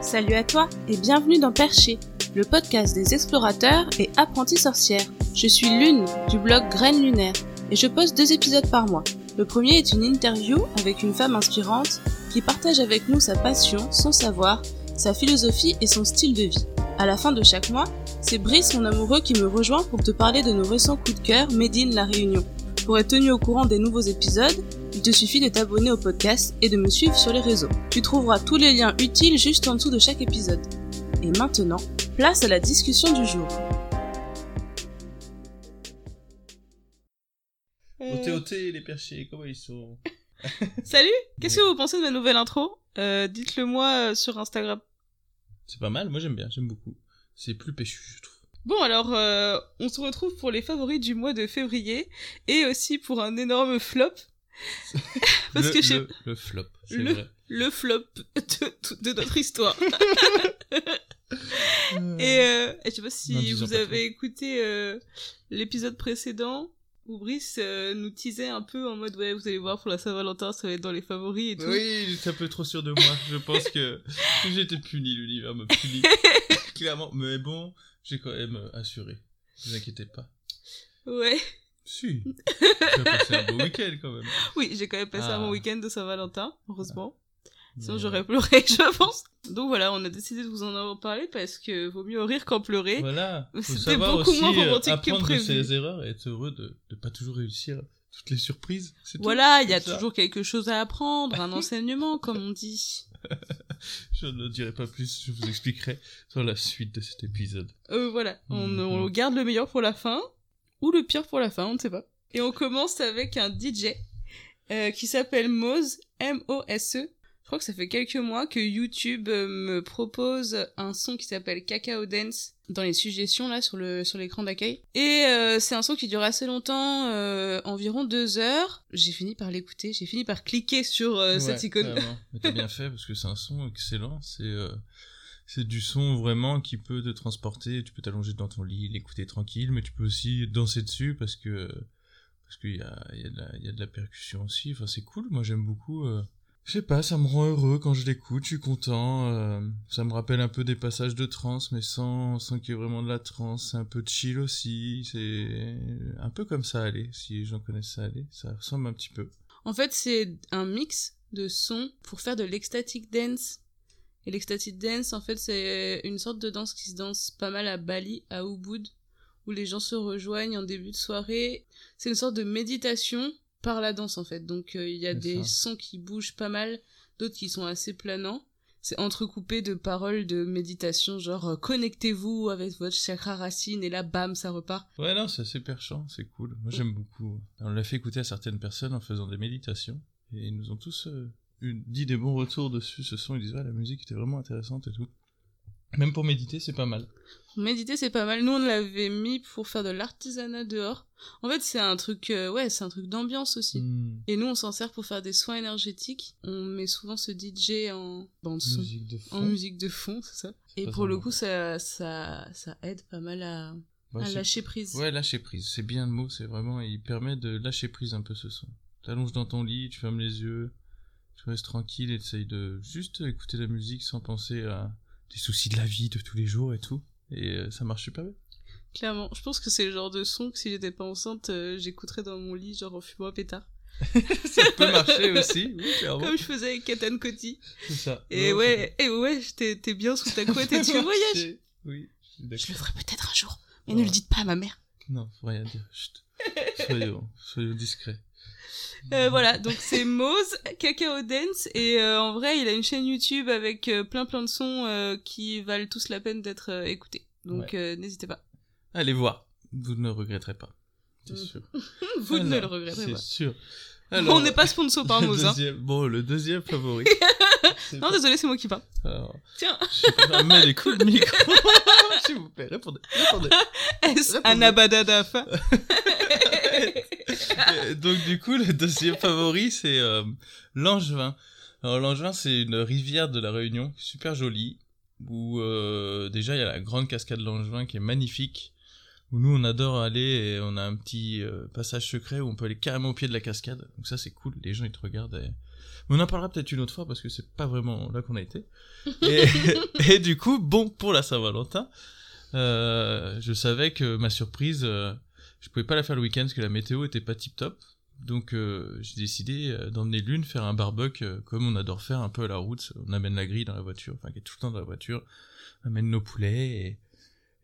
Salut à toi et bienvenue dans Perché, le podcast des explorateurs et apprentis sorcières. Je suis Lune du blog Graines Lunaire et je poste deux épisodes par mois. Le premier est une interview avec une femme inspirante qui partage avec nous sa passion, son savoir, sa philosophie et son style de vie. À la fin de chaque mois, c'est Brice, mon amoureux, qui me rejoint pour te parler de nos récents coups de cœur Made La Réunion. Pour être tenu au courant des nouveaux épisodes, il te suffit de t'abonner au podcast et de me suivre sur les réseaux. Tu trouveras tous les liens utiles juste en dessous de chaque épisode. Et maintenant, place à la discussion du jour. Ôtez, ôtez les perchés, comment ils sont? Salut Qu'est-ce que vous pensez de ma nouvelle intro? Euh, Dites-le moi euh, sur Instagram. C'est pas mal, moi j'aime bien, j'aime beaucoup. C'est plus péchu, je trouve. Bon alors, euh, on se retrouve pour les favoris du mois de février et aussi pour un énorme flop. Parce le, que le, le flop, c'est Le- vrai. le flop de, de notre histoire. Et, euh, et je sais pas si vous avez écouté euh, l'épisode précédent où Brice euh, nous teasait un peu en mode ouais vous allez voir pour la Saint-Valentin ça va être dans les favoris et tout. Oui, j'étais un peu trop sûr de moi. Je pense que j'ai été puni, l'univers me punit. Clairement, mais bon, j'ai quand même assuré. Ne vous inquiétez pas. Ouais. Si. J'ai passé un beau week-end quand même. Oui, j'ai quand même passé un Ah. bon week-end de Saint-Valentin, heureusement. Sinon Mais, j'aurais pleuré, je pense. Donc voilà, on a décidé de vous en avoir parlé parce que vaut mieux rire qu'en pleurer. Voilà. C'était beaucoup aussi moins euh, romantique que de prévu. ses erreurs et être heureux de ne pas toujours réussir toutes les surprises. Voilà, il y a ça. toujours quelque chose à apprendre, un enseignement comme on dit. Je ne dirai pas plus, je vous expliquerai sur la suite de cet épisode. Euh, voilà, on, Mhm. on garde le meilleur pour la fin, ou le pire pour la fin, on ne sait pas. Et on commence avec un DJ euh, qui s'appelle Mose, M-O-S-E. Je crois que ça fait quelques mois que YouTube euh, me propose un son qui s'appelle Cacao Dance dans les suggestions là sur le sur l'écran d'accueil. Et euh, c'est un son qui dure assez longtemps, environ deux heures. J'ai fini par l'écouter, j'ai fini par cliquer sur cette icône. t'as bien fait parce que c'est un son excellent. C'est c'est du son vraiment qui peut te transporter. Tu peux t'allonger dans ton lit, l'écouter tranquille, mais tu peux aussi danser dessus parce que parce qu'il y a y y a de la percussion aussi. Enfin c'est cool. Moi j'aime beaucoup. euh, Je sais pas, ça me rend heureux quand je l'écoute. Je suis content. euh, ça me rappelle un peu des passages de trance, mais sans sans qu'il y ait vraiment de la trance. C'est un peu chill aussi. C'est un peu comme ça allez. Si les gens connaissent ça allez, ça ressemble un petit peu. En fait, c'est un mix de sons pour faire de l'ecstatic dance. Et l'ecstatic dance, en fait, c'est une sorte de danse qui se danse pas mal à Bali, à Ubud, où les gens se rejoignent en début de soirée. C'est une sorte de méditation par la danse, en fait. Donc, euh, il y a des ça. sons qui bougent pas mal, d'autres qui sont assez planants. C'est entrecoupé de paroles de méditation, genre euh, connectez-vous avec votre chakra racine, et là, bam, ça repart. Ouais, non, c'est assez perchant, c'est cool. Moi, j'aime beaucoup. On l'a fait écouter à certaines personnes en faisant des méditations. Et ils nous ont tous euh, dit des bons retours dessus. Ce son, ils disent, ouais, la musique était vraiment intéressante et tout. Même pour méditer, c'est pas mal. Méditer, c'est pas mal. Nous, on l'avait mis pour faire de l'artisanat dehors. En fait, c'est un truc, euh, ouais, c'est un truc d'ambiance aussi. Hmm, Et nous, on s'en sert pour faire des soins énergétiques. On met souvent ce DJ en bande son, musique de fond. en musique de fond, c'est ça. Et pour le coup, ça, ça, ça aide pas mal à, lâcher prise. Ouais, lâcher prise. C'est bien le mot. C'est vraiment, il permet de lâcher prise un peu ce son. T'allonges dans ton lit, tu fermes les yeux, tu restes tranquille et t'essayes de juste écouter la musique sans penser à des soucis de la vie de tous les jours et tout. Et euh, ça marche super bien. Clairement. Je pense que c'est le genre de son que si j'étais pas enceinte, euh, j'écouterais dans mon lit, genre en fumant un pétard. ça peut marcher aussi, oui, clairement. Comme je faisais avec Katan Koti. C'est ça. Et Non, ouais, et ouais, t'es bien sous ta couette et tu voyages. Oui, je suis Je le ferai peut-être un jour. Mais Ouais. ne le dites pas à ma mère. Non, faut rien dire. Chut. Soyons, soyons discrets. Euh, voilà, donc c'est Mose, Cacao Dance, et euh, en vrai, il a une chaîne YouTube avec euh, plein plein de sons qui valent tous la peine d'être écoutés. Donc n'hésitez pas. Allez voir, vous ne regretterez pas. C'est Mm. sûr. Vous ne le regretterez C'est pas. sûr. On n'est pas sponsor par le Mose. Hein. deuxième- Bon, le deuxième favori. C'est Non, pas- désolé, c'est moi qui parle. Alors, Tiens, je mets les coups de micro. S'il vous plaît, répondez. répondez. est-ce un Donc du coup, le deuxième favori, c'est euh, Langevin. Alors Langevin, c'est une rivière de la Réunion, super jolie, où euh, déjà il y a la grande cascade Langevin qui est magnifique, où nous on adore aller et on a un petit euh, passage secret où on peut aller carrément au pied de la cascade. Donc ça c'est cool, les gens ils te regardent et Mais on en parlera peut-être une autre fois parce que c'est pas vraiment là qu'on a été. Et, et du coup, bon, pour la Saint-Valentin, euh, je savais que ma surprise, euh, je pouvais pas la faire le week-end parce que la météo était pas tip top. Donc euh, j'ai décidé euh, d'emmener l'une faire un barbecue euh, comme on adore faire un peu à la route. On amène la grille dans la voiture, enfin qui est tout le temps dans la voiture. On amène nos poulets et,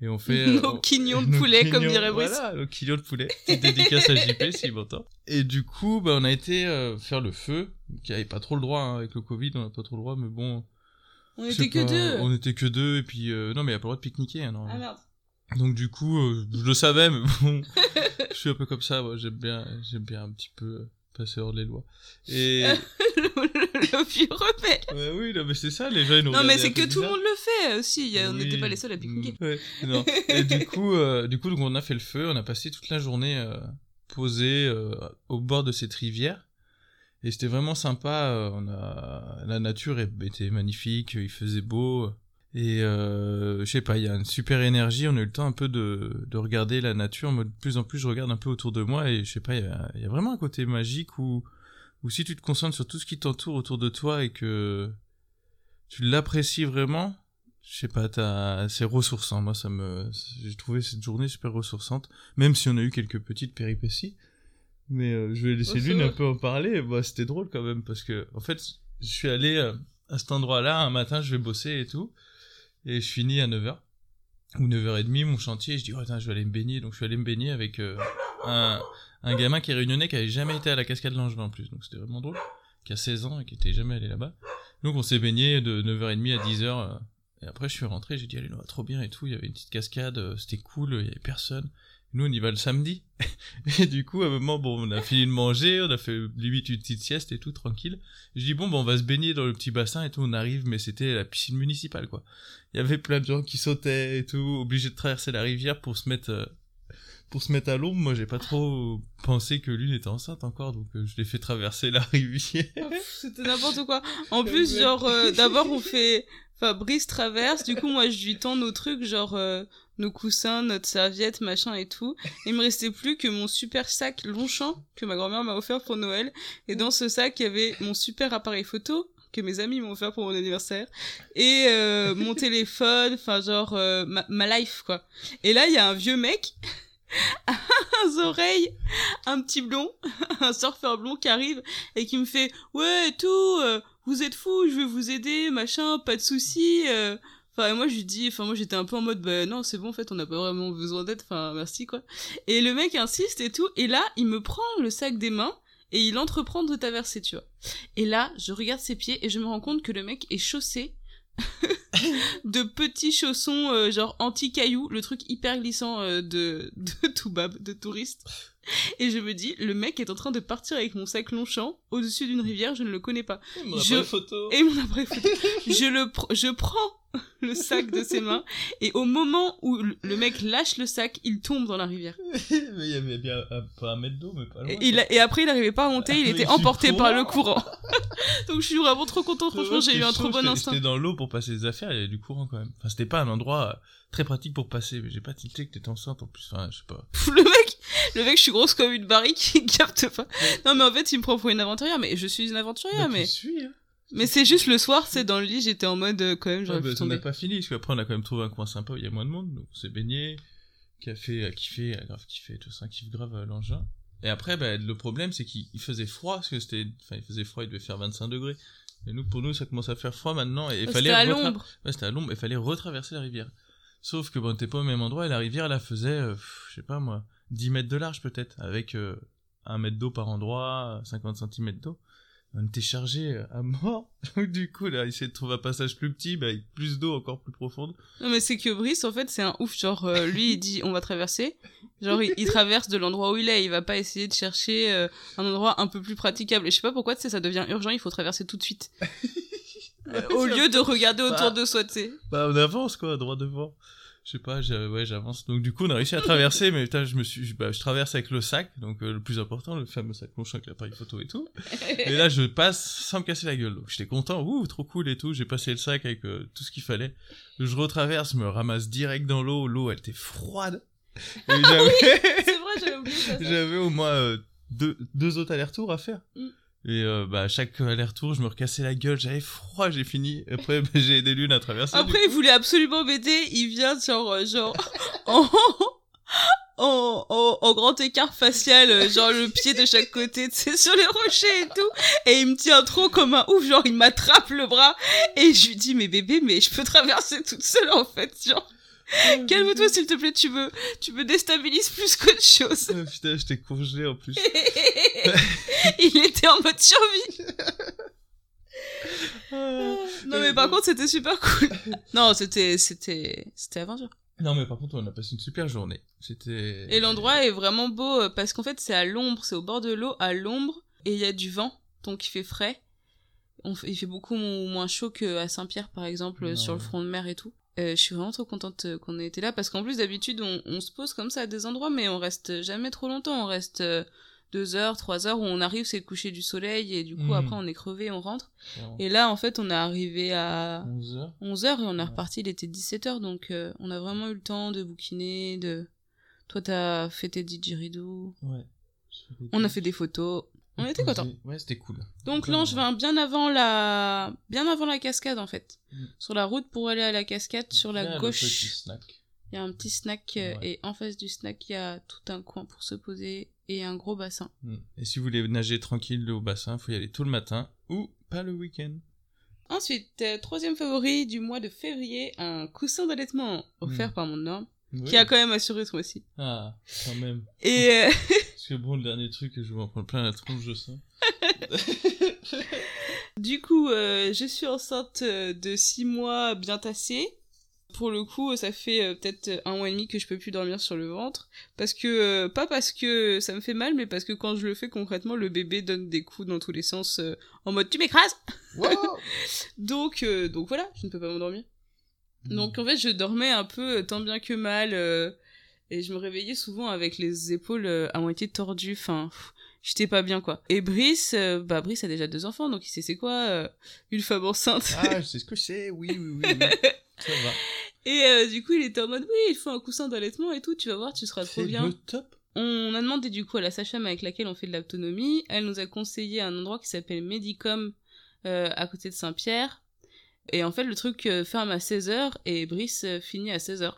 et on fait... euh, Nos on- quignons de poulet, comme dirait Brice. Voilà, nos quignons de poulet. Petite dédicace à JP s'il m'entend. Et du coup, bah, on a été euh, faire le feu, qui avait pas trop le droit hein, avec le Covid, on a pas trop le droit, mais bon... On était que deux. On était que deux, et puis... euh, non, mais il y a pas le droit de pique-niquer, hein, non. Ah merde. Donc du coup, euh, je le savais, mais bon, je suis un peu comme ça, moi, j'aime bien, j'aime bien un petit peu euh, passer hors les lois. Et le, le, le vieux rebelle. ouais, oui, non, mais c'est ça, les gens ils nous Non, mais c'est que tout le monde le fait aussi. il y a- On n'était pas les seuls à. Mm, ouais, non. Et du coup, euh, du coup, donc on a fait le feu, on a passé toute la journée euh, posé euh, au bord de cette rivière. Et c'était vraiment sympa. euh, on a la nature était magnifique, il faisait beau. Et euh, je sais pas, il y a une super énergie. On a eu le temps un peu de, de regarder la nature. Moi, de plus en plus, je regarde un peu autour de moi et je sais pas, il y a, il y a vraiment un côté magique où, où si tu te concentres sur tout ce qui t'entoure autour de toi et que tu l'apprécies vraiment, je sais pas, t'as, c'est ressourçant. Moi, ça me, j'ai trouvé cette journée super ressourçante, même si on a eu quelques petites péripéties. Mais euh, je vais laisser Oh, l'une un peu en parler. Bah, c'était drôle quand même parce que, en fait, je suis allé euh, à cet endroit-là un matin, je vais bosser et tout, et je finis à 9h ou 9h30 mon chantier. Et je dis, oh, attends, je vais aller me baigner. Donc, je suis allé me baigner avec euh, un, un gamin qui est réunionnais, qui avait jamais été à la cascade Langevin en plus. Donc, c'était vraiment drôle. Qui a 16 ans et qui était jamais allé là-bas. Donc, on s'est baigné de 9h30 à 10h. euh, et après, je suis rentré, j'ai dit, allez, non, trop bien et tout. Il y avait une petite cascade, euh, c'était cool, il y avait personne. Nous, on y va le samedi. et du coup, à un moment, bon, on a fini de manger, on a fait limite une petite sieste et tout, tranquille. Je dis, bon, bon, on va se baigner dans le petit bassin et tout. On arrive, mais c'était la piscine municipale, quoi. Il y avait plein de gens qui sautaient et tout, obligés de traverser la rivière pour se mettre, euh, pour se mettre à l'ombre. Moi, j'ai pas trop pensé que l'une était enceinte encore, donc euh, je l'ai fait traverser la rivière. Pff, C'était n'importe quoi. En plus, genre, euh, d'abord, on fait. Fabrice traverse, du coup, moi, je lui tends nos trucs, genre, euh, nos coussins, notre serviette, machin et tout. Il me restait plus que mon super sac Longchamp que ma grand-mère m'a offert pour Noël. Et dans ce sac, il y avait mon super appareil photo que mes amis m'ont offert pour mon anniversaire et euh, mon téléphone enfin genre euh, ma, ma life quoi et là il y a un vieux mec à oreilles un petit blond un surfeur blond qui arrive et qui me fait ouais tout euh, vous êtes fous je vais vous aider machin pas de souci euh. Enfin, moi, je lui dis, enfin, moi, j'étais un peu en mode, bah, non, c'est bon, en fait, on n'a pas vraiment besoin d'aide, enfin, merci, quoi. Et le mec insiste et tout, et là, il me prend le sac des mains, et il entreprend de traverser, tu vois. Et là, je regarde ses pieds, et je me rends compte que le mec est chaussé de petits chaussons, euh, genre anti-cailloux, le truc hyper glissant euh, de, de Toubab, de touriste. Et je me dis, le mec est en train de partir avec mon sac Longchamp au-dessus d'une rivière, je ne le connais pas. Mon Je- photo. Et mon appareil photo, je le pr- je prends le sac de ses mains et au moment où le- mec lâche le sac, il tombe dans la rivière. mais il y avait bien pas un mètre d'eau, mais pas loin. Et, il a- et après, il n'arrivait pas à monter, il Avec était emporté par le courant. Donc je suis vraiment trop contente, franchement, j'ai eu un trop bon instinct. J'étais dans l'eau pour passer des affaires, il y avait du courant quand même. Enfin, c'était pas un endroit euh, très pratique pour passer, mais j'ai pas tilté que t'étais enceinte en plus. Enfin, je sais pas. Le mec, le mec, je suis grosse comme une barrique, il capte pas. Non mais en fait, il me prend pour une aventurière, mais je suis une aventurière, Bah, mais tu suis, hein. mais c'est juste le soir, c'est dans le lit, j'étais en mode euh, quand même, Ah, j'aurais bah, pu on n'a pas fini, parce qu'après on a quand même trouvé un coin sympa où il y a moins de monde, donc on s'est baigné, café, a kiffé, a grave kiffé, tout ça, kiffe grave à l'engin. Et après, bah, le problème c'est qu'il il faisait froid, parce que c'était, enfin, il faisait froid, il devait faire 25 degrés. Et nous, pour nous, ça commence à faire froid maintenant, et il fallait C'était à l'ombre. Ouais, c'était à l'ombre, il fallait retraverser la rivière. Sauf que bon, on était pas au même endroit, et la rivière, là, faisait, euh, je sais pas moi, 10 mètres de large peut-être, avec euh, un mètre d'eau par endroit, 50 cm d'eau. On était chargé à mort. du coup, là, il essayait de trouver un passage plus petit, bah, avec plus d'eau encore plus profonde. Non mais c'est que Brice en fait c'est un ouf genre euh, lui il dit on va traverser genre il, il traverse de l'endroit où il est il va pas essayer de chercher euh, un endroit un peu plus praticable et je sais pas pourquoi tu sais ça devient urgent il faut traverser tout de suite Euh, au lieu de regarder autour Bah. de soi tu sais Bah, on avance, quoi, droit devant. Je sais pas, ouais, j'avance. Donc, du coup, on a réussi à traverser, mais putain, je me suis, bah, je traverse avec le sac, donc euh, le plus important, le fameux sac Longchamp avec l'appareil photo et tout. Et là, je passe sans me casser la gueule. Donc, j'étais content, ouh, trop cool et tout. J'ai passé le sac avec euh, tout ce qu'il fallait. Je retraverse, me ramasse direct dans l'eau. L'eau, elle était froide. Et j'avais, c'est vrai j'avais oublié ça, ça. j'avais au moins euh, deux, deux autres allers-retours à faire. Mm. Et euh, bah, à chaque aller-retour, je me recassais la gueule, j'avais froid, j'ai fini. Après, bah, j'ai aidé Lune à traverser. Après, il voulait absolument m'aider. Il vient, genre, euh, genre, en, en, en, en grand écart facial, euh, genre le pied de chaque côté, tu sais, sur les rochers et tout. Et il me tient trop comme un ouf, genre, il m'attrape le bras. Et je lui dis, mais bébé, mais je peux traverser toute seule, en fait, genre. Calme-toi, s'il te plaît, tu me, tu me déstabilises plus qu'autre chose. Oh, putain, j'étais congelé en plus. il était en mode survie. non mais par contre c'était super cool. Non c'était c'était c'était aventure. Non, mais par contre, on a passé une super journée. C'était. Et l'endroit est vraiment beau euh, parce qu'en fait c'est à l'ombre, c'est au bord de l'eau, à l'ombre et il y a du vent donc il fait frais. On fait- il fait beaucoup mo- moins chaud qu'à Saint-Pierre par exemple Non, sur le front de mer et tout. Euh, je suis vraiment trop contente euh, qu'on ait été là parce qu'en plus d'habitude on, on se pose comme ça à des endroits mais on reste jamais trop longtemps. On reste euh, deux heures, trois heures où on arrive c'est le coucher du soleil et du coup Mhm. après on est crevé, on rentre. Et là en fait on est arrivé à 11 heures. 11h et on est Ouais. reparti, il était 17h donc euh, on a vraiment eu le temps de bouquiner, de... Toi t'as fait tes didgeridoo, Ouais. on a fait des photos, on était contents. Ouais, c'était cool. Donc Vraiment. Langevin, bien avant la... bien avant la cascade en fait. Mm. Sur la route pour aller à la cascade, sur Bien la gauche, il y a un petit snack euh, Ouais. et en face du snack il y a tout un coin pour se poser et un gros bassin. Mm. Et si vous voulez nager tranquille au bassin, faut y aller tôt le matin ou pas le week-end. Ensuite, euh, troisième favori du mois de février, un coussin d'allaitement offert Mm. par mon homme, Oui. qui a quand même assuré ce mois-ci. Ah, quand même. Et euh, Parce que bon, le dernier truc, je vais m'en prendre plein la tronche, je sens. Du coup, euh, je suis enceinte euh, de 6 mois bien tassée. Pour le coup, ça fait euh, peut-être un mois et demi que je peux plus dormir sur le ventre. Parce que, euh, pas parce que ça me fait mal, mais parce que quand je le fais concrètement, le bébé donne des coups dans tous les sens euh, en mode tu m'écrases Donc, euh, donc voilà, je ne peux pas m'endormir. Donc en fait, je dormais un peu tant bien que mal. Et je me réveillais souvent avec les épaules euh, à moitié tordues. Enfin, j'étais pas bien quoi. Et Brice, euh, bah Brice a déjà deux enfants, donc il sait c'est quoi euh, une femme enceinte. Ah, je sais ce que c'est, oui, oui, oui. oui. Ça va. Et euh, du coup, il était en mode oui, il faut un coussin d'allaitement et tout. Tu vas voir, tu seras trop C'est bien. le top. On a demandé du coup à la sage-femme avec laquelle on fait de l'autonomie. Elle nous a conseillé un endroit qui s'appelle Medicom à côté de Saint-Pierre. Et en fait, le truc ferme à 16h et Brice finit à 16h.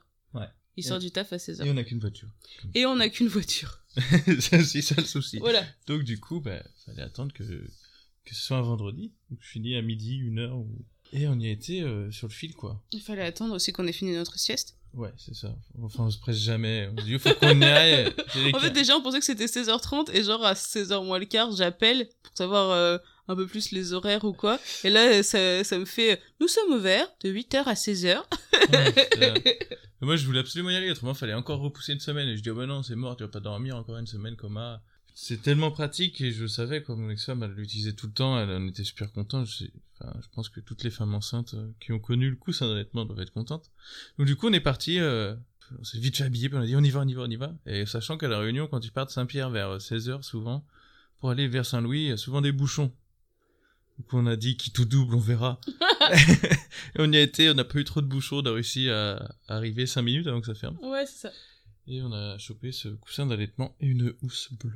Il sort du taf à 16h. Et on n'a qu'une voiture. Et on n'a qu'une voiture. c'est ça le souci. Voilà. Donc du coup, bah, fallait attendre que, que ce soit un vendredi. Donc je finis à midi, une heure. Ou... Et on y a été euh, sur le fil, quoi. Il fallait attendre aussi qu'on ait fini notre sieste. Ouais, c'est ça. Enfin, on se presse jamais. On se dit, il faut qu'on y aille. En fait, déjà, on pensait que c'était 16h30 et genre à 16h moins le quart, j'appelle pour savoir euh, un peu plus les horaires ou quoi. Et là, ça, ça me fait nous sommes ouverts de 8h à 16h. Ouais, Moi, je voulais absolument y aller. Autrement, fallait encore repousser une semaine. Et je dis, oh bah non, c'est mort, tu vas pas dormir encore une semaine comme ça. C'est tellement pratique et je savais, quoi, mon ex-femme, elle l'utilisait tout le temps. Elle en était super contente. Je, pense que toutes les femmes enceintes euh, qui ont connu le coussin d'allaitement doivent être contentes. Donc, du coup, on est parti. Euh, on s'est vite fait habiller, puis on a dit, on y va, on y va, on y va. Et sachant qu'à la Réunion, quand pars de Saint-Pierre vers 16h, souvent, pour aller vers Saint-Louis, a souvent des bouchons. Donc on a dit qui tout double, on verra. et on y a été, on n'a pas eu trop de bouchons, on a réussi à arriver 5 minutes avant que ça ferme. Ouais, c'est ça. Et on a chopé ce coussin d'allaitement et une housse bleue.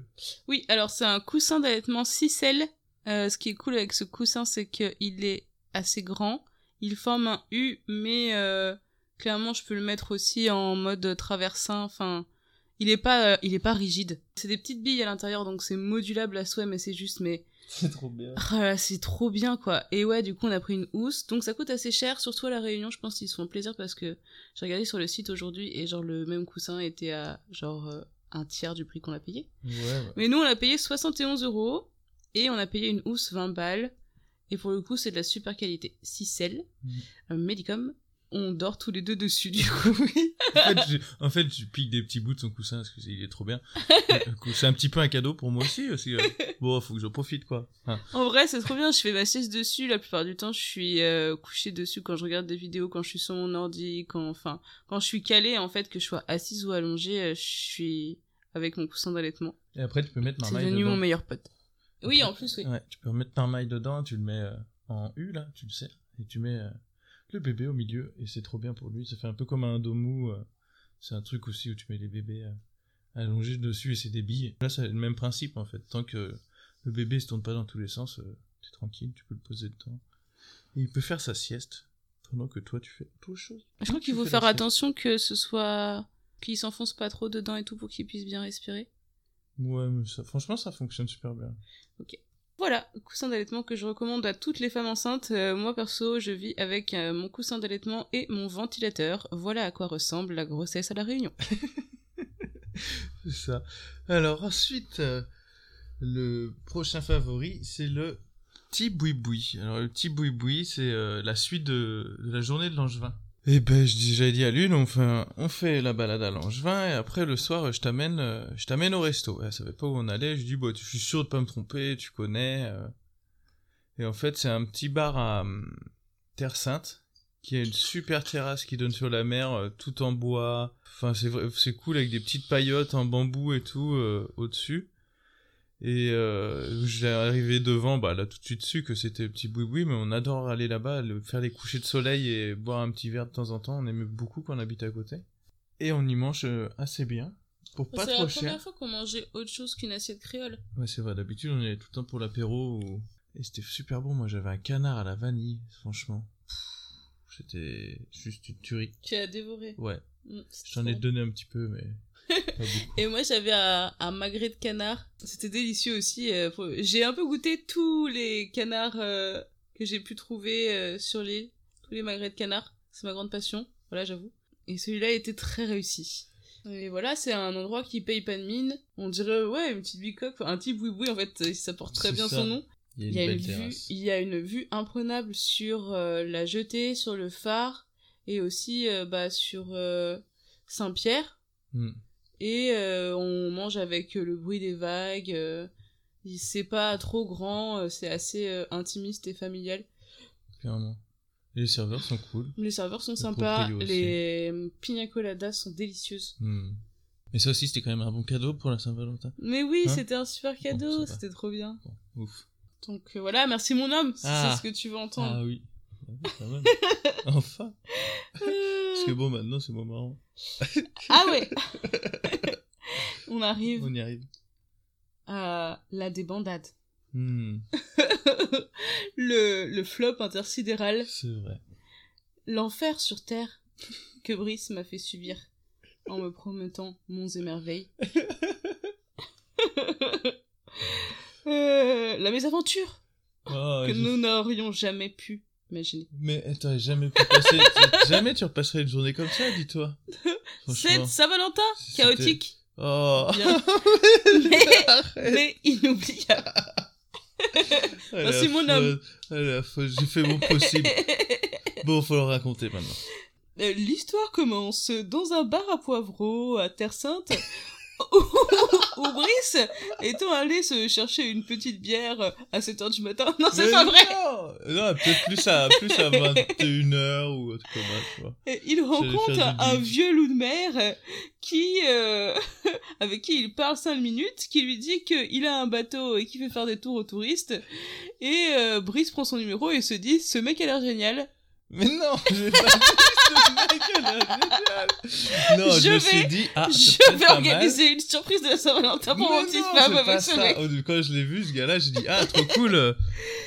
Oui, alors c'est un coussin d'allaitement 6 ailes. Euh, ce qui est cool avec ce coussin, c'est qu'il est assez grand. Il forme un U, mais euh, clairement, je peux le mettre aussi en mode traversin. Enfin, il est pas, euh, il est pas rigide. C'est des petites billes à l'intérieur, donc c'est modulable à souhait, mais c'est juste, mais C'est trop bien. ah c'est trop bien quoi. Et ouais, du coup, on a pris une housse, donc ça coûte assez cher, surtout à la Réunion. Je pense qu'ils se font plaisir parce que j'ai regardé sur le site aujourd'hui et genre le même coussin était à genre euh, un tiers du prix qu'on a payé. Ouais, ouais. Mais nous, on a payé 71 euros et on a payé une housse 20 balles. Et pour le coup, c'est de la super qualité. 6 ailes, Mhm. un Medicom. On dort tous les deux dessus, du coup. en, fait, je, en fait, je pique des petits bouts de son coussin parce que c'est- il est trop bien. Du coup, c'est un petit peu un cadeau pour moi aussi. aussi euh. Bon, faut que j'en profite, quoi. Hein. En vrai, c'est trop bien. Je fais ma sieste dessus. La plupart du temps, je suis euh, couchée dessus quand je regarde des vidéos, quand je suis sur mon ordi, quand, enfin, quand je suis calée, en fait, que je sois assise ou allongée, euh, je suis avec mon coussin d'allaitement. Et après, tu peux mettre C'est marmaille devenu dedans. mon meilleur pote. Oui, en plus, oui. Ouais, tu peux mettre marmaille dedans, tu le mets euh, en U, là, tu le sais. Et tu mets euh, le bébé au milieu. Et c'est trop bien pour lui. Ça fait un peu comme un dos mou. euh. c'est un truc aussi où tu mets les bébés euh, allongés dessus et c'est des billes. Là, c'est le même principe, en fait. Tant que le bébé se tourne pas dans tous les sens, euh, t'es tranquille, tu peux le poser dedans. Et il peut faire sa sieste pendant que toi tu fais autre chose. Je crois qu'il faut faire attention que ce soit qu'il s'enfonce pas trop dedans et tout pour qu'il puisse bien respirer. Ouais, mais ça, franchement, ça fonctionne super bien. Voilà, coussin d'allaitement que je recommande à toutes les femmes enceintes. Euh, moi perso, je vis avec euh, mon coussin d'allaitement et mon ventilateur. Voilà à quoi ressemble la grossesse à la Réunion. Ça. Alors ensuite, euh, le prochain favori, c'est le petit boui-boui. Alors le petit boui-boui, c'est la suite de la journée de Langevin. Et ben, j'avais dit à Lune, on fait, on fait la balade à Langevin et après le soir, je t'amène, euh, je t'amène au resto. Elle savait pas où on allait. Je dis, bon, je suis sûr de pas me tromper, tu connais. euh. Et en fait, c'est un petit bar à hum, Terre Sainte qui a une super terrasse qui donne sur la mer, euh, tout en bois. Enfin, c'est c'est cool avec des petites paillotes en bambou et tout au-dessus. Et euh, j'ai arrivé devant, bah là tout de suite su que c'était petit boui-boui, mais on adore aller là-bas, le- faire les couchers de soleil et boire un petit verre de temps en temps. On aimait beaucoup quand on habite à côté. Et on y mange euh, assez bien, pour pas c'est trop la cher. première fois qu'on mangeait autre chose qu'une assiette créole. Ouais, c'est vrai, d'habitude on y allait tout le temps pour l'apéro. ou- Et c'était super bon, moi j'avais un canard à la vanille, franchement. C'était juste une tuerie. Tu as dévoré. Ouais, Mm, c'est j'en ai donné un petit peu, mais. Et moi, j'avais un, un magret de canard. C'était délicieux aussi. euh, J'ai un peu goûté tous les canards euh, que j'ai pu trouver euh, sur l'île. Tous les magrets de canard. C'est ma grande passion. Voilà, j'avoue. Et celui-là était très réussi. Et voilà, c'est un endroit qui paye pas de mine. On dirait, ouais, une petite bicoque, un petit boui-boui, en fait, ça porte très bien ça. son nom. Il Il y a une vue, il y a une vue imprenable sur euh, la jetée, sur le phare, et aussi euh, bah, sur euh, Saint-Pierre. Hmm. Et euh, on mange avec euh, le bruit des vagues. euh, c'est pas trop grand, euh, c'est assez euh, intimiste et familial. Clairement. Et les serveurs sont cool. Les serveurs sont Le sympas, les euh, pina coladas sont délicieuses. Hmm. Mais ça aussi, c'était quand même un bon cadeau pour la Saint-Valentin. Mais oui, Hein c'était un super cadeau, Bon, c'était trop bien. Bon, ouf. Donc euh, voilà, merci mon homme, si Ah. c'est ce que tu veux entendre. Ah oui. Ah, quand même. enfin. Parce que bon, maintenant, c'est moins marrant. Ah ouais On arrive On y arrive. à la débandade. Hmm. le, le flop intersidéral, C'est vrai. l'enfer sur Terre que Brice m'a fait subir en me promettant monts et merveilles. Euh, la mésaventure Oh, que je- nous n'aurions jamais pu Mais t'aurais jamais pu passer. jamais tu repasserais une journée comme ça, dis-toi. C'est. Saint-Valentin, chaotique, Oh. Mais, inoubliable. Merci, mon homme. J'ai fait mon possible. Bon, faut le raconter maintenant. Euh, L'histoire commence dans un bar à poivreaux à Terre Sainte où, Brice étant allé se chercher une petite bière à 7h du matin? Non, c'est pas vrai Non, non peut-être plus à, plus à 21h ou autre comme ça, vois. Il rencontre un vieux loup de mer qui, euh, avec qui il parle 5 minutes, qui lui dit qu'il a un bateau et qu'il fait faire des tours aux touristes. Et euh, Brice prend son numéro et se dit, ce mec a l'air génial. Mais non, j'ai pas je, Je me vais- suis dit, ah, Je vais mal. organiser une surprise de la Saint-Valentin pour mon petit pas avec ce mec. Oh, Quand je l'ai vu, ce gars-là, j'ai dit, ah, trop cool.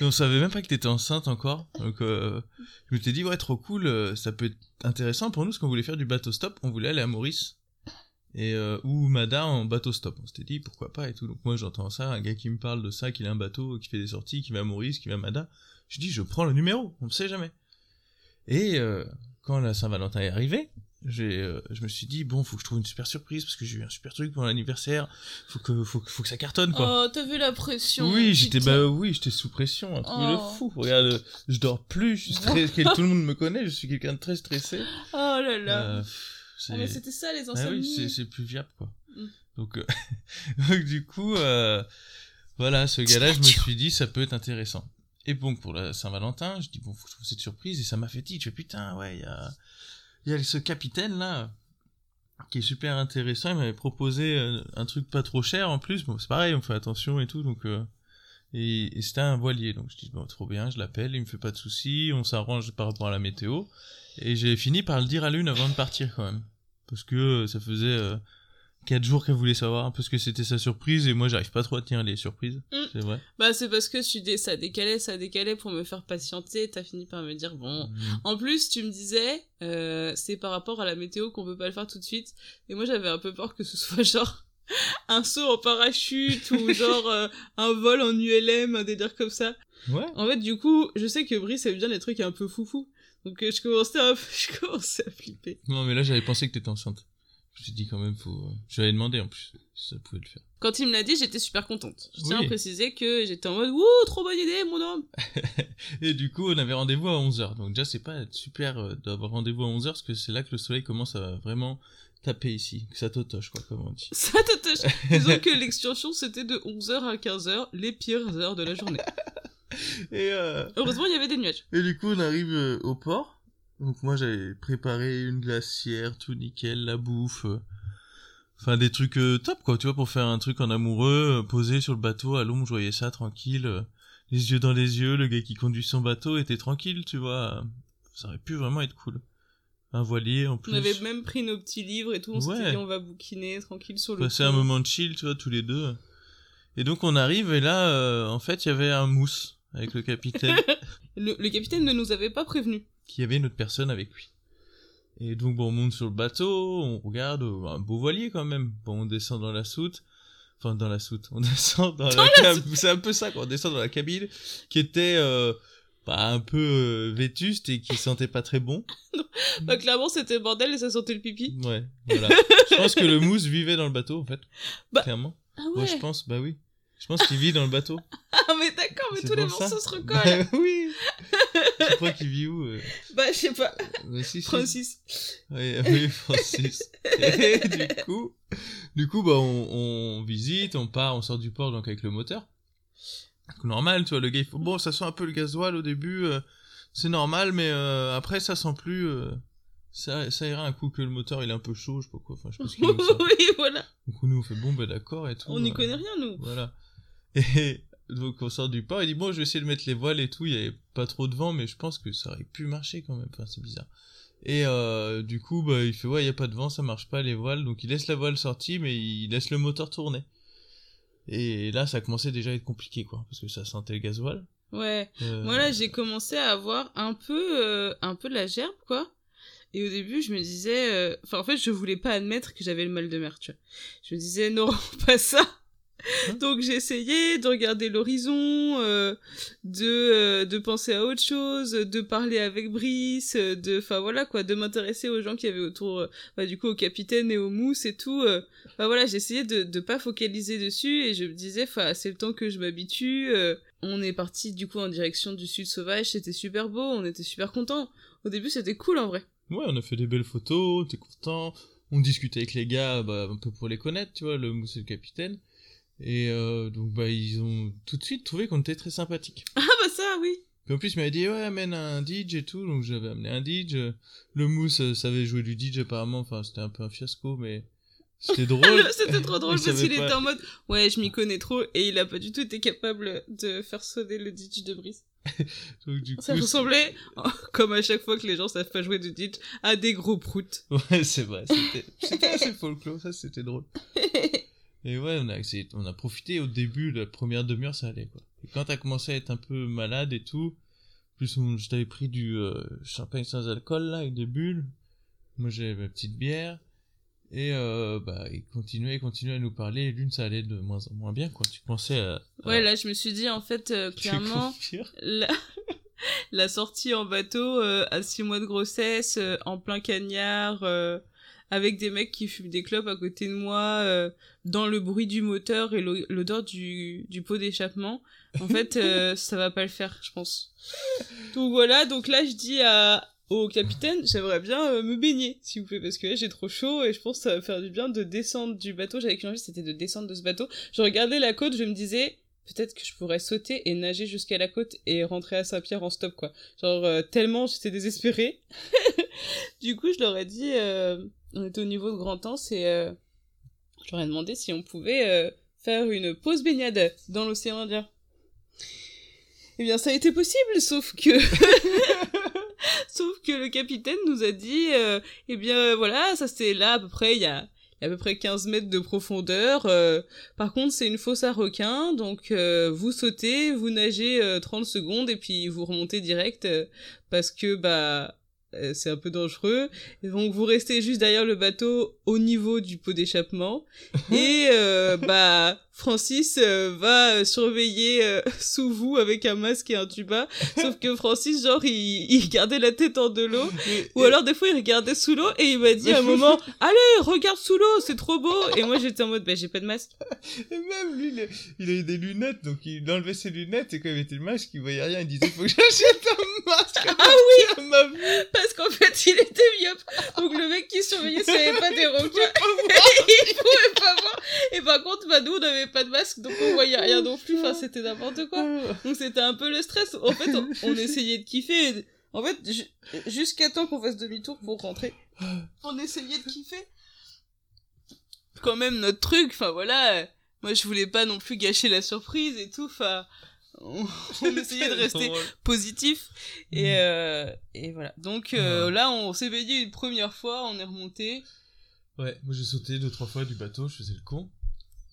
Et on savait même pas que t'étais enceinte encore. Donc, euh, je m'étais dit, ouais, trop cool. euh, Ça peut être intéressant pour nous, parce qu'on voulait faire du bateau stop. On voulait aller à Maurice. Et, euh, ou Mada en bateau stop. On s'était dit, pourquoi pas et tout. Donc, moi, j'entends ça, un gars qui me parle de ça, qu'il a un bateau, qui fait des sorties, qui va à Maurice, qui va à Mada. Je dis, je prends le numéro. On ne sait jamais. Et, euh, quand la Saint-Valentin est arrivée, j'ai, euh, je me suis dit, bon, faut que je trouve une super surprise, parce que j'ai eu un super truc pour l'anniversaire. Faut que, faut, que- faut que ça cartonne, quoi. Oh, t'as vu la pression Oui, j'étais bah oui, j'étais sous pression, un truc de Oh. fou. Regarde, je dors plus, je suis stressé, tout le monde me connaît, je suis quelqu'un de très stressé. Oh là là. Euh, Ah, mais c'était ça les Ah oui, insomnies. c'est c'est plus viable quoi. Mm. Donc, euh, donc du coup euh, voilà, ce gars-là, je me suis dit ça peut être intéressant. Et donc pour la Saint-Valentin, je dis bon, faut que je trouve cette surprise et ça m'a fait fais putain, ouais, il y a il y a ce capitaine là qui est super intéressant, il m'avait proposé euh, un truc pas trop cher en plus. Bon, c'est pareil, on fait attention et tout donc euh, et, c'était un voilier. Donc je dis bon, trop bien, je l'appelle, il me fait pas de soucis, on s'arrange par rapport à la météo. Et j'ai fini par le dire à l'une avant de partir quand même. Parce que euh, ça faisait euh, quatre jours qu'elle voulait savoir un peu ce que c'était sa surprise et moi j'arrive pas trop à tenir les surprises. Mm. C'est vrai. Bah, c'est parce que tu dé... ça décalait, ça décalait pour me faire patienter. T'as fini par me dire, bon. Mm. En plus, tu me disais, euh, c'est par rapport à la météo qu'on peut pas le faire tout de suite. Et moi, j'avais un peu peur que ce soit genre un saut en parachute ou genre euh, un vol en ULM, un délire comme ça. Ouais. En fait, du coup, je sais que Brice aime bien les trucs un peu foufou. Donc, euh, je commençais à, je commençais à flipper. Non mais là j'avais pensé que t'étais enceinte. Suis dit quand même faut. Je l'avais demandé en plus si ça pouvait le faire. Quand il me l'a dit, j'étais super contente. Je tiens Oui. à préciser que j'étais en mode, wouh, trop bonne idée, mon homme. Et du coup on avait rendez-vous à 11h. Donc déjà c'est pas super euh, d'avoir rendez-vous à 11h parce que c'est là que le soleil commence à vraiment taper ici. Que ça totoche quoi comme on dit. Ça te touche. Disons que l'extension, c'était de 11h à 15h, les pires heures de la journée. Et euh, Heureusement, il y avait des nuages. Et du coup, on arrive euh, au port. Donc moi, j'avais préparé une glacière, tout nickel, la bouffe. euh, Enfin, des trucs euh, top, quoi. Tu vois, pour faire un truc en amoureux, euh, posé sur le bateau, à l'ombre, je voyais ça tranquille. euh, les yeux dans les yeux, le gars qui conduit son bateau était tranquille, tu vois. Ça aurait pu vraiment être cool. Un voilier, en plus. On avait même pris nos petits livres et tout. On s'était Ouais. dit, on va bouquiner tranquille sur le Passer un moment de chill, tu vois, tous les deux. Et donc, on arrive, et là, en fait, il y avait un mousse avec le capitaine. Le, le capitaine ne nous avait pas prévenu. Qu'il y avait une autre personne avec lui. Et donc, bon, on monte sur le bateau, on regarde, euh, un beau voilier quand même. Bon, on descend dans la soute. Enfin, dans la soute. On descend dans, la, cabine. C'est un peu ça, quoi. On descend dans la cabine, qui était, euh, bah, un peu euh, vétuste et qui sentait pas très bon. Bah, clairement, c'était bordel et ça sentait le pipi. Ouais, voilà. je pense que le mousse vivait dans le bateau, en fait. Bah, Clairement. Ah Ouais, je pense, bah oui. Je pense qu'il vit dans le bateau. Ah, mais d'accord, mais tous les morceaux se recollent. Bah oui. Tu crois qu'il vit où euh bah, je sais pas. Si, si. Francis. Oui, oui, Francis. Et du coup, du coup, bah, on, on visite, on part, on sort du port donc avec le moteur. Normal, tu vois, le gars, il faut, bon, ça sent un peu le gasoil au début, euh, c'est normal, mais euh, après, ça sent plus, euh, ça, ça ira un coup que le moteur il est un peu chaud, je sais pas quoi, enfin, je sort. oui, voilà. Du coup, nous, on fait bon, bah d'accord et tout. On n'y connaît rien, nous. Voilà. Et donc, on sort du port, il dit, bon, je vais essayer de mettre les voiles et tout, il y avait pas trop de vent, mais je pense que ça aurait pu marcher quand même, enfin, c'est bizarre. Et euh, du coup, bah, il fait ouais, il y a pas de vent, ça marche pas les voiles, donc il laisse la voile sortie, mais il laisse le moteur tourner. Et là, ça commençait déjà à être compliqué, quoi, parce que ça sentait le gasoil. Ouais. Euh, Moi là, j'ai commencé à avoir un peu, euh, un peu de la gerbe, quoi. Et au début, je me disais, enfin en fait, je voulais pas admettre que j'avais le mal de mer, tu vois. Je me disais non, pas ça. Hein Donc j'ai essayé de regarder l'horizon, euh, de euh, de penser à autre chose, de parler avec Brice, de, enfin voilà quoi, de m'intéresser aux gens qui avaient autour, euh, bah, du coup au capitaine et au mousse et tout. Enfin voilà, j'essayais de de pas focaliser dessus et je me disais, enfin c'est le temps que je m'habitue. on est parti du coup en direction du sud sauvage, c'était super beau, on était super contents. Au début, c'était cool en vrai. Ouais, on a fait des belles photos, t'es content. On discutait avec les gars, bah, un peu pour les connaître, tu vois, le mousse et le capitaine. Et euh, donc, bah, ils ont tout de suite trouvé qu'on était très sympathiques. Ah bah ça, oui. Puis en plus, il m'avait dit, ouais, amène un DJ et tout. Donc, j'avais amené un DJ. Le mousse euh, savait jouer du DJ apparemment. Enfin, c'était un peu un fiasco, mais c'était drôle. C'était trop drôle parce qu'il était en mode ouais, je m'y connais trop et il a pas du tout été capable de faire sonner le ditch de Brice. Donc, du Ça coup, ressemblait, comme à chaque fois que les gens savent pas jouer de ditch, à des gros proutes. Ouais, c'est vrai. C'était assez folklore, ça, c'était drôle. Et ouais, on a, on a profité au début, la première demi-heure, ça allait, quoi. Et quand t'as commencé à être un peu malade et tout, plus on, je t'avais pris du euh, champagne sans alcool, là, avec des bulles. Moi, j'avais ma petite bière. Et euh, bah, il continuait, il continuait à nous parler. L'une, ça allait de moins en moins bien, quoi. Tu pensais à... Ouais, là, je me suis dit, en fait, euh, clairement, la... la sortie en bateau euh, à six mois de grossesse, en plein cagnard, avec des mecs qui fument des clopes à côté de moi, euh, dans le bruit du moteur et l'o- l'odeur du, du pot d'échappement. En fait, euh, ça va pas le faire, je pense. Donc voilà, donc là, je dis à au capitaine, j'aimerais bien euh, me baigner, s'il vous plaît, parce que là, j'ai trop chaud et je pense que ça va faire du bien de descendre du bateau. J'avais qu'une envie, c'était de descendre de ce bateau. Je regardais la côte, je me disais, peut-être que je pourrais sauter et nager jusqu'à la côte et rentrer à Saint-Pierre en stop, quoi. Genre, euh, tellement j'étais désespérée. du coup, je leur ai dit, euh, on était au niveau de Grand Anse et euh, ai demandé si on pouvait euh, faire une pause baignade dans l'océan Indien. Eh bien, ça a été possible, sauf que... sauf que le capitaine nous a dit, euh, eh bien, voilà, ça c'était là à peu près il y a, à peu près 15 mètres de profondeur. Euh, par contre, c'est une fosse à requins, donc euh, vous sautez, vous nagez 30 secondes et puis vous remontez direct parce que bah c'est un peu dangereux. Et donc vous restez juste derrière le bateau au niveau du pot d'échappement et bah Francis euh, va surveiller euh, sous vous avec un masque et un tuba. Sauf que Francis, genre, il, il gardait la tête en de l'eau. Ou alors, des fois, il regardait sous l'eau et il m'a dit à un moment, allez, regarde sous l'eau, c'est trop beau. Et moi, j'étais en mode, bah, j'ai pas de masque. Et même lui, il, a eu des lunettes, donc il enlevait ses lunettes et quand il mettait le masque, il voyait rien. Il disait, faut que j'achète un masque. Ah oui! Parce qu'en fait, il était myope. Donc le mec qui surveillait, s'il pas des requins, il pouvait pas voir. Et par contre, bah, nous, on avait pas de masque, donc on voyait rien non plus. Enfin, c'était n'importe quoi. Donc c'était un peu le stress. En fait, on, essayait de kiffer. En fait, jusqu'à temps qu'on fasse demi-tour pour rentrer, on essayait de kiffer. Quand même notre truc. Enfin voilà. Moi, je voulais pas non plus gâcher la surprise et tout. Enfin, on, essayait de rester positif et mm. euh, et voilà. Donc euh, là, on s'est veillé une première fois, on est remonté. Ouais, moi j'ai sauté deux trois fois du bateau, je faisais le con.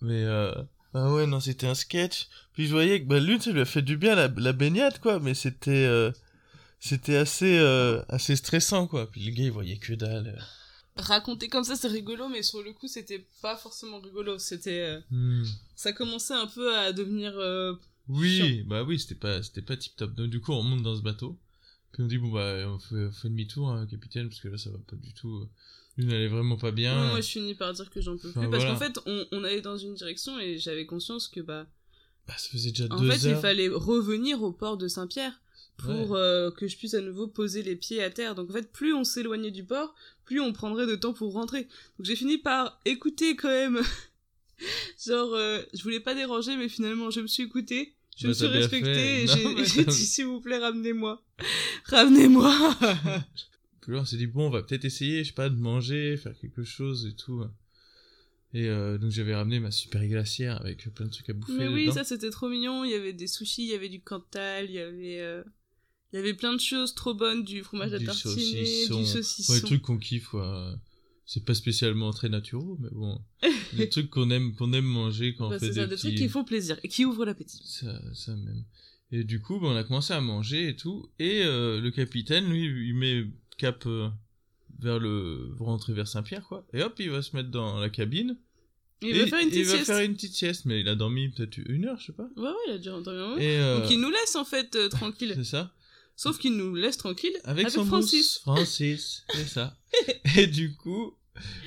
Mais euh... ah ouais, non, c'était un sketch. Puis je voyais que bah, l'une, ça lui a fait du bien la, la baignade, quoi. Mais c'était euh... c'était assez euh... assez stressant, quoi. Puis le gars, il voyait que dalle. Raconter comme ça, c'est rigolo, mais sur le coup, c'était pas forcément rigolo. C'était hmm. ça commençait un peu à devenir. Euh, oui, bah oui, c'était pas c'était pas tip top. Donc du coup, on monte dans ce bateau. Puis on dit bon bah on fait, on fait demi-tour, hein, capitaine, parce que là ça va pas du tout. Euh, une n'allait vraiment pas bien. moi, je finis par dire que j'en peux plus. parce qu'en fait, on, on, allait dans une direction et j'avais conscience que, bah. Bah, ça faisait déjà en deux fait, il fallait revenir au port de Saint-Pierre pour euh, que je puisse à nouveau poser les pieds à terre. Donc, en fait, plus on s'éloignait du port, plus on prendrait de temps pour rentrer. Donc, j'ai fini par écouter quand même. Genre, euh, je voulais pas déranger, mais finalement, je me suis écouté. Je me bah, suis respecté et j'ai dit, s'il vous plaît, ramenez-moi. Ramenez-moi. Puis là, on s'est dit, bon, on va peut-être essayer, je sais pas, de manger, faire quelque chose et tout. Et euh, donc j'avais ramené ma super glacière avec plein de trucs à bouffer. Mais oui, ça c'était trop mignon. Il y avait des sushis, il y avait du cantal, il y avait, euh, il y avait plein de choses trop bonnes, du fromage à tartiner, du saucisson. Ouais, des trucs qu'on kiffe, quoi. C'est pas spécialement très naturel, mais bon. des trucs qu'on aime, qu'on aime manger quand on bah, fait des, ça, des trucs qui font plaisir et qui ouvrent l'appétit. Ça, ça même. Et du coup, bah, on a commencé à manger et tout. Et euh, le capitaine, lui, il met cap euh, vers le rentrer vers Saint-Pierre quoi. Et hop il va se mettre dans la cabine. Il va faire une petite il va faire une petite sieste mais il a dormi peut-être une heure je sais pas. Ouais ouais il a déjà dormi un euh, donc il nous laisse en fait euh, tranquille. C'est ça. Sauf qu'il nous laisse tranquille avec, son Francis. Francis c'est ça. Et du coup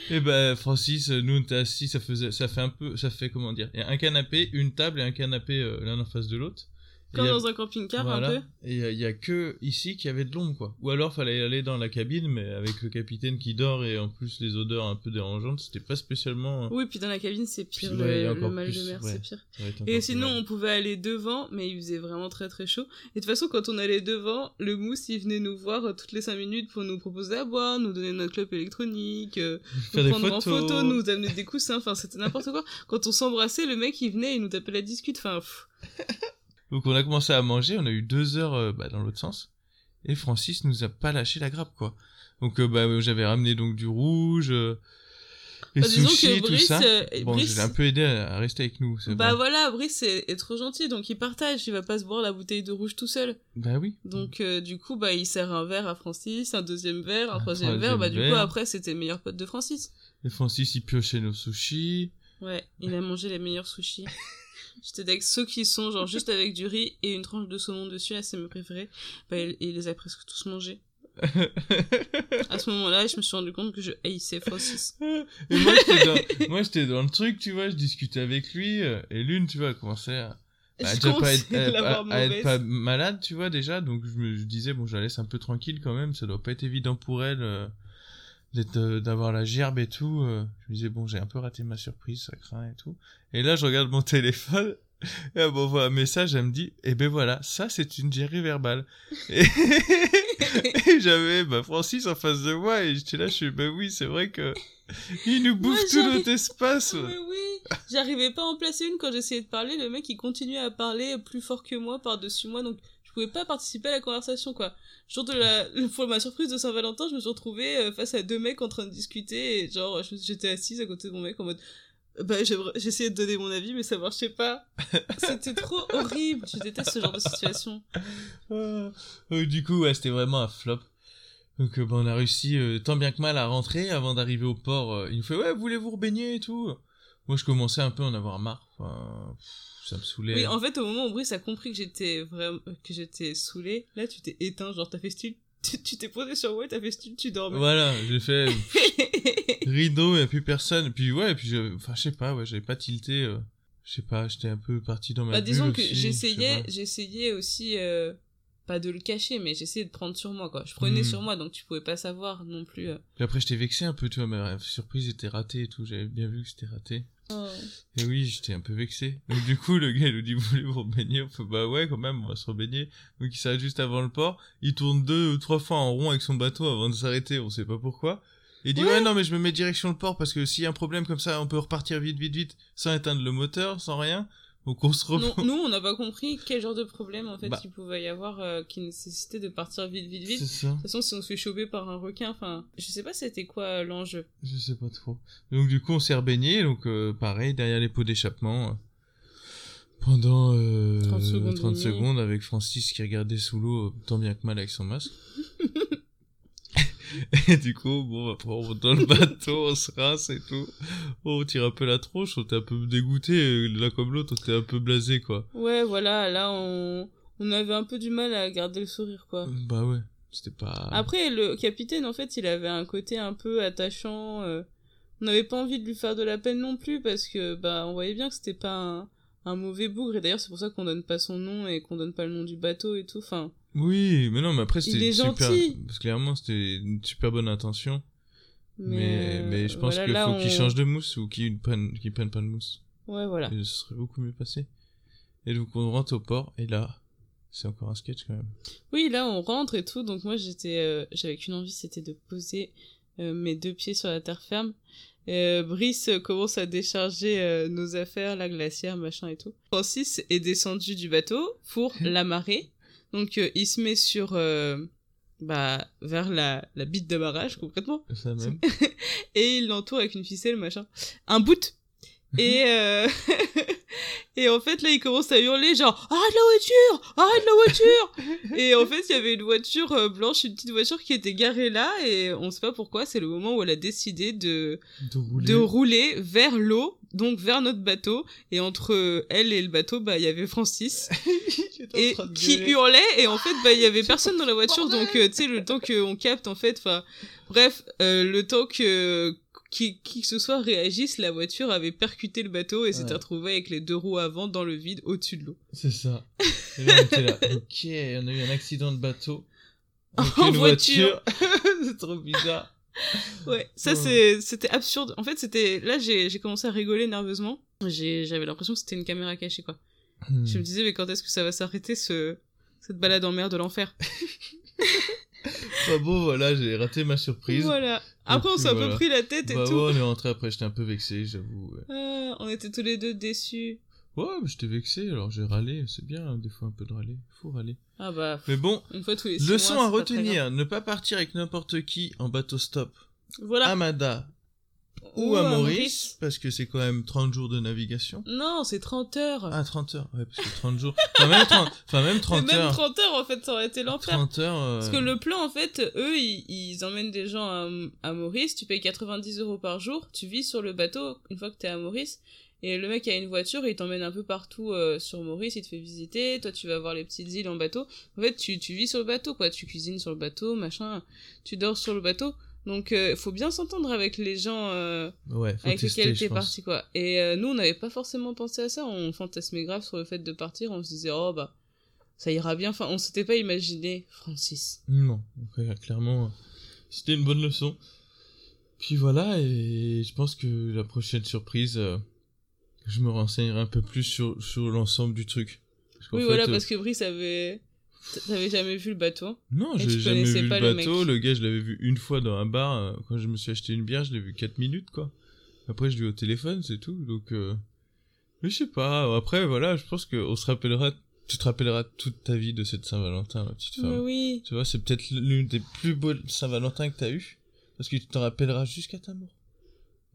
et ben Francis nous on assis ça faisait ça fait un peu ça fait comment dire il y a un canapé une table et un canapé l'un en face de l'autre comme dans un camping-car un peu. Et il y, a que ici qui avait de l'ombre quoi. Ou alors fallait aller dans la cabine mais avec le capitaine qui dort et en plus les odeurs un peu dérangeantes, c'était pas spécialement. Oui, puis dans la cabine c'est pire le, mal de mer, c'est pire. et sinon on pouvait aller devant mais il faisait vraiment très très chaud. Et de toute façon quand on allait devant, le mousse il venait nous voir euh, toutes les 5 minutes pour nous proposer à boire, nous donner notre club électronique, euh, nous prendre en photo, nous amener des coussins, enfin c'était n'importe quoi. Quand on s'embrassait, le mec il venait et il nous tapait la discute, enfin donc on a commencé à manger, on a eu deux heures euh, bah, dans l'autre sens. Et Francis nous a pas lâché la grappe, quoi. Donc euh, bah, j'avais ramené donc du rouge, euh, les bah, sushis, tout ça. bon, je l'ai un peu aidé à, rester avec nous. Bah voilà, Brice est, trop gentil, donc il partage. Il va pas se boire la bouteille de rouge tout seul. Bah oui. Donc du coup, bah il sert un verre à Francis, un deuxième verre, un, troisième, verre. Bah du coup après c'était le meilleur pote de Francis. Et Francis il piochait nos sushis. Ouais, il a mangé les meilleurs sushis. J'étais avec ceux qui sont genre juste avec du riz et une tranche de saumon dessus, là c'est mes préférés. Bah, il, les a presque tous mangés. à ce moment-là, je me suis rendu compte que je haïssais Francis. Et moi, j'étais dans, le truc, tu vois, je discutais avec lui, euh, et l'une, tu vois, commençait à, à déjà pas être, être, pas malade, tu vois, déjà, donc je me disais, bon, je la laisse un peu tranquille quand même, ça doit pas être évident pour elle. D'avoir la gerbe et tout euh, je me disais bon j'ai un peu raté ma surprise ça craint et tout. Et là je regarde mon téléphone et elle m'envoie un message elle me dit eh ben voilà ça c'est une diarrhée verbale. Et, j'avais bah, Francis en face de moi et j'étais là je suis ben oui c'est vrai que il nous bouffe tout notre espace. Mais oui j'arrivais pas à en placer une quand j'essayais de parler le mec il continuait à parler plus fort que moi par dessus moi donc pouvais pas participer à la conversation, quoi. Jour de la, pour ma surprise de Saint-Valentin, je me suis retrouvée euh, face à deux mecs en train de discuter et genre, j'étais assise à côté de mon mec en mode, bah, j'essayais de donner mon avis, mais ça marchait pas. C'était trop horrible. Je déteste ce genre de situation. Ah. du coup, ouais, c'était vraiment un flop. Donc, euh, bah, on a réussi euh, tant bien que mal à rentrer avant d'arriver au port. il nous fait, ouais, voulez-vous rebaigner et tout? Moi, je commençais un peu à en avoir marre. Enfin, ça me saoulait. Oui, en fait, au moment où Brice a compris que j'étais vraiment, que j'étais saoulé, là, tu t'es éteint, genre, t'as fait style, tu t'es posé sur moi t'as fait style, tu dormais. Voilà, j'ai fait rideau, et puis personne. Et puis, ouais, et puis, je, enfin, je sais pas, ouais, j'avais pas tilté, euh, je sais pas, j'étais un peu parti dans ma bah, disons que j'essayais, j'essayais aussi, euh, pas de le cacher, mais j'essayais de prendre sur moi, quoi. Je prenais hmm. sur moi, donc tu pouvais pas savoir non plus. Euh. Puis après, j'étais vexé un peu, tu vois, ma surprise était ratée et tout, j'avais bien vu que c'était raté. Oh. Et oui, j'étais un peu vexé. Donc du coup, le gars, il nous dit, vous voulez vous rebaigner? On fait, bah ouais, quand même, on va se rebaigner. Donc il s'arrête juste avant le port. Il tourne deux ou trois fois en rond avec son bateau avant de s'arrêter, on sait pas pourquoi. Il dit, ouais. non, mais je me mets direction le port parce que s'il y a un problème comme ça, on peut repartir vite, vite, vite, sans éteindre le moteur, sans rien. Donc on se non, nous, on n'a pas compris quel genre de problème en fait bah. il pouvait y avoir euh, qui nécessitait de partir vite, vite, vite. De toute façon, si on se fait choper par un requin, enfin, je sais pas c'était quoi euh, l'enjeu. Je sais pas trop. Donc du coup, on s'est rebaigné, donc euh, pareil derrière les pots d'échappement pendant 30 secondes, 30 secondes avec Francis qui regardait sous l'eau tant bien que mal avec son masque. Et du coup, bon, après, on monte dans le bateau, on se rince et tout. On tire un peu la tronche, on était un peu dégoûté, l'un comme l'autre, on était un peu blasé, quoi. Ouais, voilà, là, on, on avait un peu du mal à garder le sourire, quoi. Bah ouais, c'était pas... Après, le capitaine, en fait, il avait un côté un peu attachant, euh, on n'avait pas envie de lui faire de la peine non plus, parce que, bah, on voyait bien que c'était pas un, un mauvais bougre, et d'ailleurs, c'est pour ça qu'on donne pas son nom et qu'on donne pas le nom du bateau et tout, enfin... Oui, mais non, mais après c'était super. Parce que clairement c'était une super bonne intention. Mais, mais, je pense qu'il faut qu'il change de mousse ou qu'il prenne, qu'il prenne pas de mousse. Ouais, voilà. Et ce serait beaucoup mieux passé. Et donc on rentre au port et là, c'est encore un sketch quand même. Oui, là on rentre et tout. Donc moi j'étais, euh, j'avais qu'une envie, c'était de poser euh, mes deux pieds sur la terre ferme. Euh, Brice commence à décharger euh, nos affaires, la glacière, machin et tout. Francis est descendu du bateau pour l'amarrer donc euh, il se met sur euh, bah vers la, la bite d'amarrage concrètement. Ça même. et il l'entoure avec une ficelle machin. Un bout. et euh... et en fait là il commence à hurler genre arrête la voiture arrête la voiture et en fait il y avait une voiture euh, blanche une petite voiture qui était garée là et on sait pas pourquoi c'est le moment où elle a décidé de de rouler, de rouler vers l'eau donc vers notre bateau et entre elle et le bateau bah il y avait Francis et qui hurlait et en fait bah il y avait personne dans la voiture donc euh, tu sais le temps qu'on capte en fait enfin bref euh, le temps que qui, qui que ce soit réagisse, la voiture avait percuté le bateau et s'était retrouvée avec les deux roues avant dans le vide au-dessus de l'eau. C'est ça. Et là, on était là, ok, on a eu un accident de bateau. en voiture. c'est trop bizarre. Ouais, ça c'est c'était absurde. En fait, c'était là j'ai j'ai commencé à rigoler nerveusement. J'ai j'avais l'impression que c'était une caméra cachée quoi. Hmm. Je me disais mais quand est-ce que ça va s'arrêter ce cette balade en mer de l'enfer? Bah bon, voilà, j'ai raté ma surprise. Voilà. Après, on s'est un peu pris la tête et bah tout. Ouais, on est rentré après, j'étais un peu vexé, j'avoue. Ah, on était tous les deux déçus. Ouais, mais j'étais vexé, alors j'ai râlé. C'est bien, hein, des fois, un peu de râler. Faut râler. Ah bah. Mais bon, une fois tous les leçon mois, à retenir ne pas partir avec n'importe qui en bateau stop. Voilà. Amada, ou, à Maurice, parce que c'est quand même 30 jours de navigation. Non, c'est 30 heures. Ah, 30 heures, ouais, parce que 30 jours. Enfin, même 30, enfin, même 30 heures. Même 30 heures, en fait, ça aurait été l'enfer. 30 heures. Euh, parce que le plan, en fait, eux, ils, ils emmènent des gens à, à, Maurice, tu payes 90 euros par jour, tu vis sur le bateau une fois que t'es à Maurice, et le mec a une voiture, il t'emmène un peu partout euh, sur Maurice, il te fait visiter, toi tu vas voir les petites îles en bateau. En fait, tu, tu vis sur le bateau, quoi, tu cuisines sur le bateau, machin, tu dors sur le bateau. Donc, il euh, faut bien s'entendre avec les gens euh, ouais, avec lesquels t'es parti, quoi. Et euh, nous, on n'avait pas forcément pensé à ça. On fantasmait grave sur le fait de partir. On se disait, oh bah, ça ira bien. Enfin, on s'était pas imaginé Francis. Non, clairement, c'était une bonne leçon. Puis voilà, et je pense que la prochaine surprise, je me renseignerai un peu plus sur, sur l'ensemble du truc. oui, voilà, parce que Brice avait T'avais jamais vu le bateau? Non, j'ai jamais vu le bateau. Le, gars, je l'avais vu une fois dans un bar. Euh, quand je me suis acheté une bière, je l'ai vu 4 minutes, quoi. Après, je l'ai vu au téléphone, c'est tout. Donc, euh... mais je sais pas. Après, voilà, je pense qu'on se rappellera tu te rappelleras toute ta vie de cette Saint-Valentin, ma petite femme. oui. Tu vois, c'est peut-être l'une des plus beaux Saint-Valentin que t'as eu. Parce que tu t'en rappelleras jusqu'à ta mort.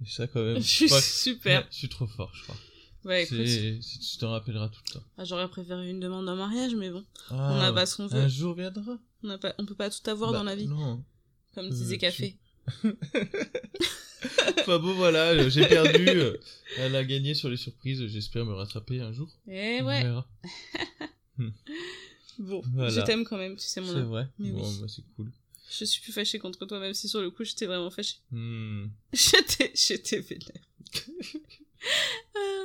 Et ça, quand même. Je suis super. Ouais, je suis trop fort, je crois. Ouais, écoute. Tu t'en rappelleras tout le temps. Ah, J'aurais préféré une demande en mariage, mais bon. Ah, on n'a pas ce qu'on veut. Un jour viendra. On, on peut pas tout avoir Bah, dans la vie. Non. Comme disait Euh, Café. enfin bon, voilà, euh, j'ai perdu. euh, Elle a gagné sur les surprises. J'espère me rattraper un jour. Eh ouais. verra. Bon, Voilà. je t'aime quand même, tu sais mon C'est vrai. Mais bon, oui. bah, c'est cool. Je suis plus fâchée contre toi, même si sur le coup, j'étais vraiment fâchée. Hmm. J'étais, j'étais vénère. Ah.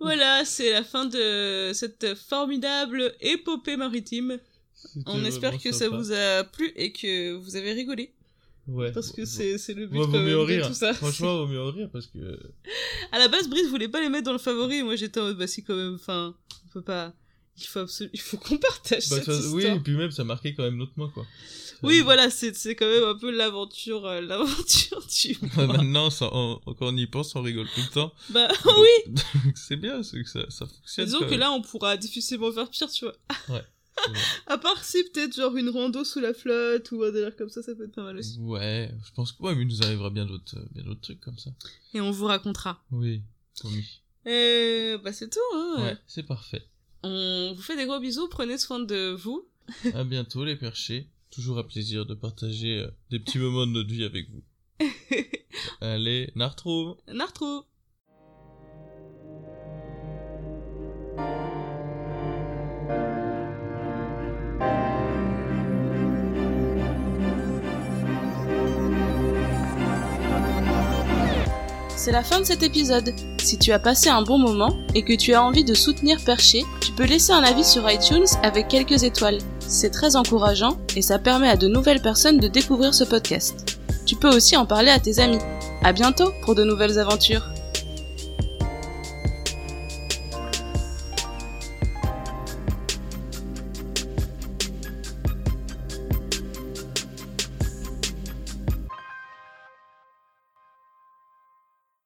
Voilà, c'est la fin de cette formidable épopée maritime. On espère que ça vous a plu et que vous avez rigolé. Ouais. Parce que c'est, le but Moi, quand même mieux en de rire. tout ça. Franchement, vaut mieux rire parce que. À la base, Brice voulait pas les mettre dans le favori. Moi, j'étais en mode, bah, si, quand même, enfin, on peut pas. Il faut il faut qu'on partage Bah, cette ça- oui, et puis même, ça marquait quand même notre mois, quoi. Oui, Euh, voilà, c'est, quand même un peu l'aventure, euh, l'aventure du. Maintenant, ça, on- quand on y pense, on rigole tout le temps. Bah, oui! C'est bien, c'est que ça, ça fonctionne. Disons que même. là, on pourra difficilement faire pire, tu vois. Vrai. À part si, peut-être, genre, une rando sous la flotte ou un délire comme ça, ça peut être pas mal aussi. Ouais, je pense que ouais, mais il nous arrivera bien d'autres, euh, trucs comme ça. Et on vous racontera. Oui, promis. Euh, bah, c'est tout, hein. Ouais, c'est parfait. On vous fait des gros bisous, prenez soin de vous. À bientôt les perchés. Toujours un plaisir de partager euh, des petits moments de notre vie avec vous. Allez, Nartrouve Nartro! C'est la fin de cet épisode. Si tu as passé un bon moment et que tu as envie de soutenir Perché, tu peux laisser un avis sur iTunes avec quelques étoiles. C'est très encourageant et ça permet à de nouvelles personnes de découvrir ce podcast. Tu peux aussi en parler à tes amis. À bientôt pour de nouvelles aventures.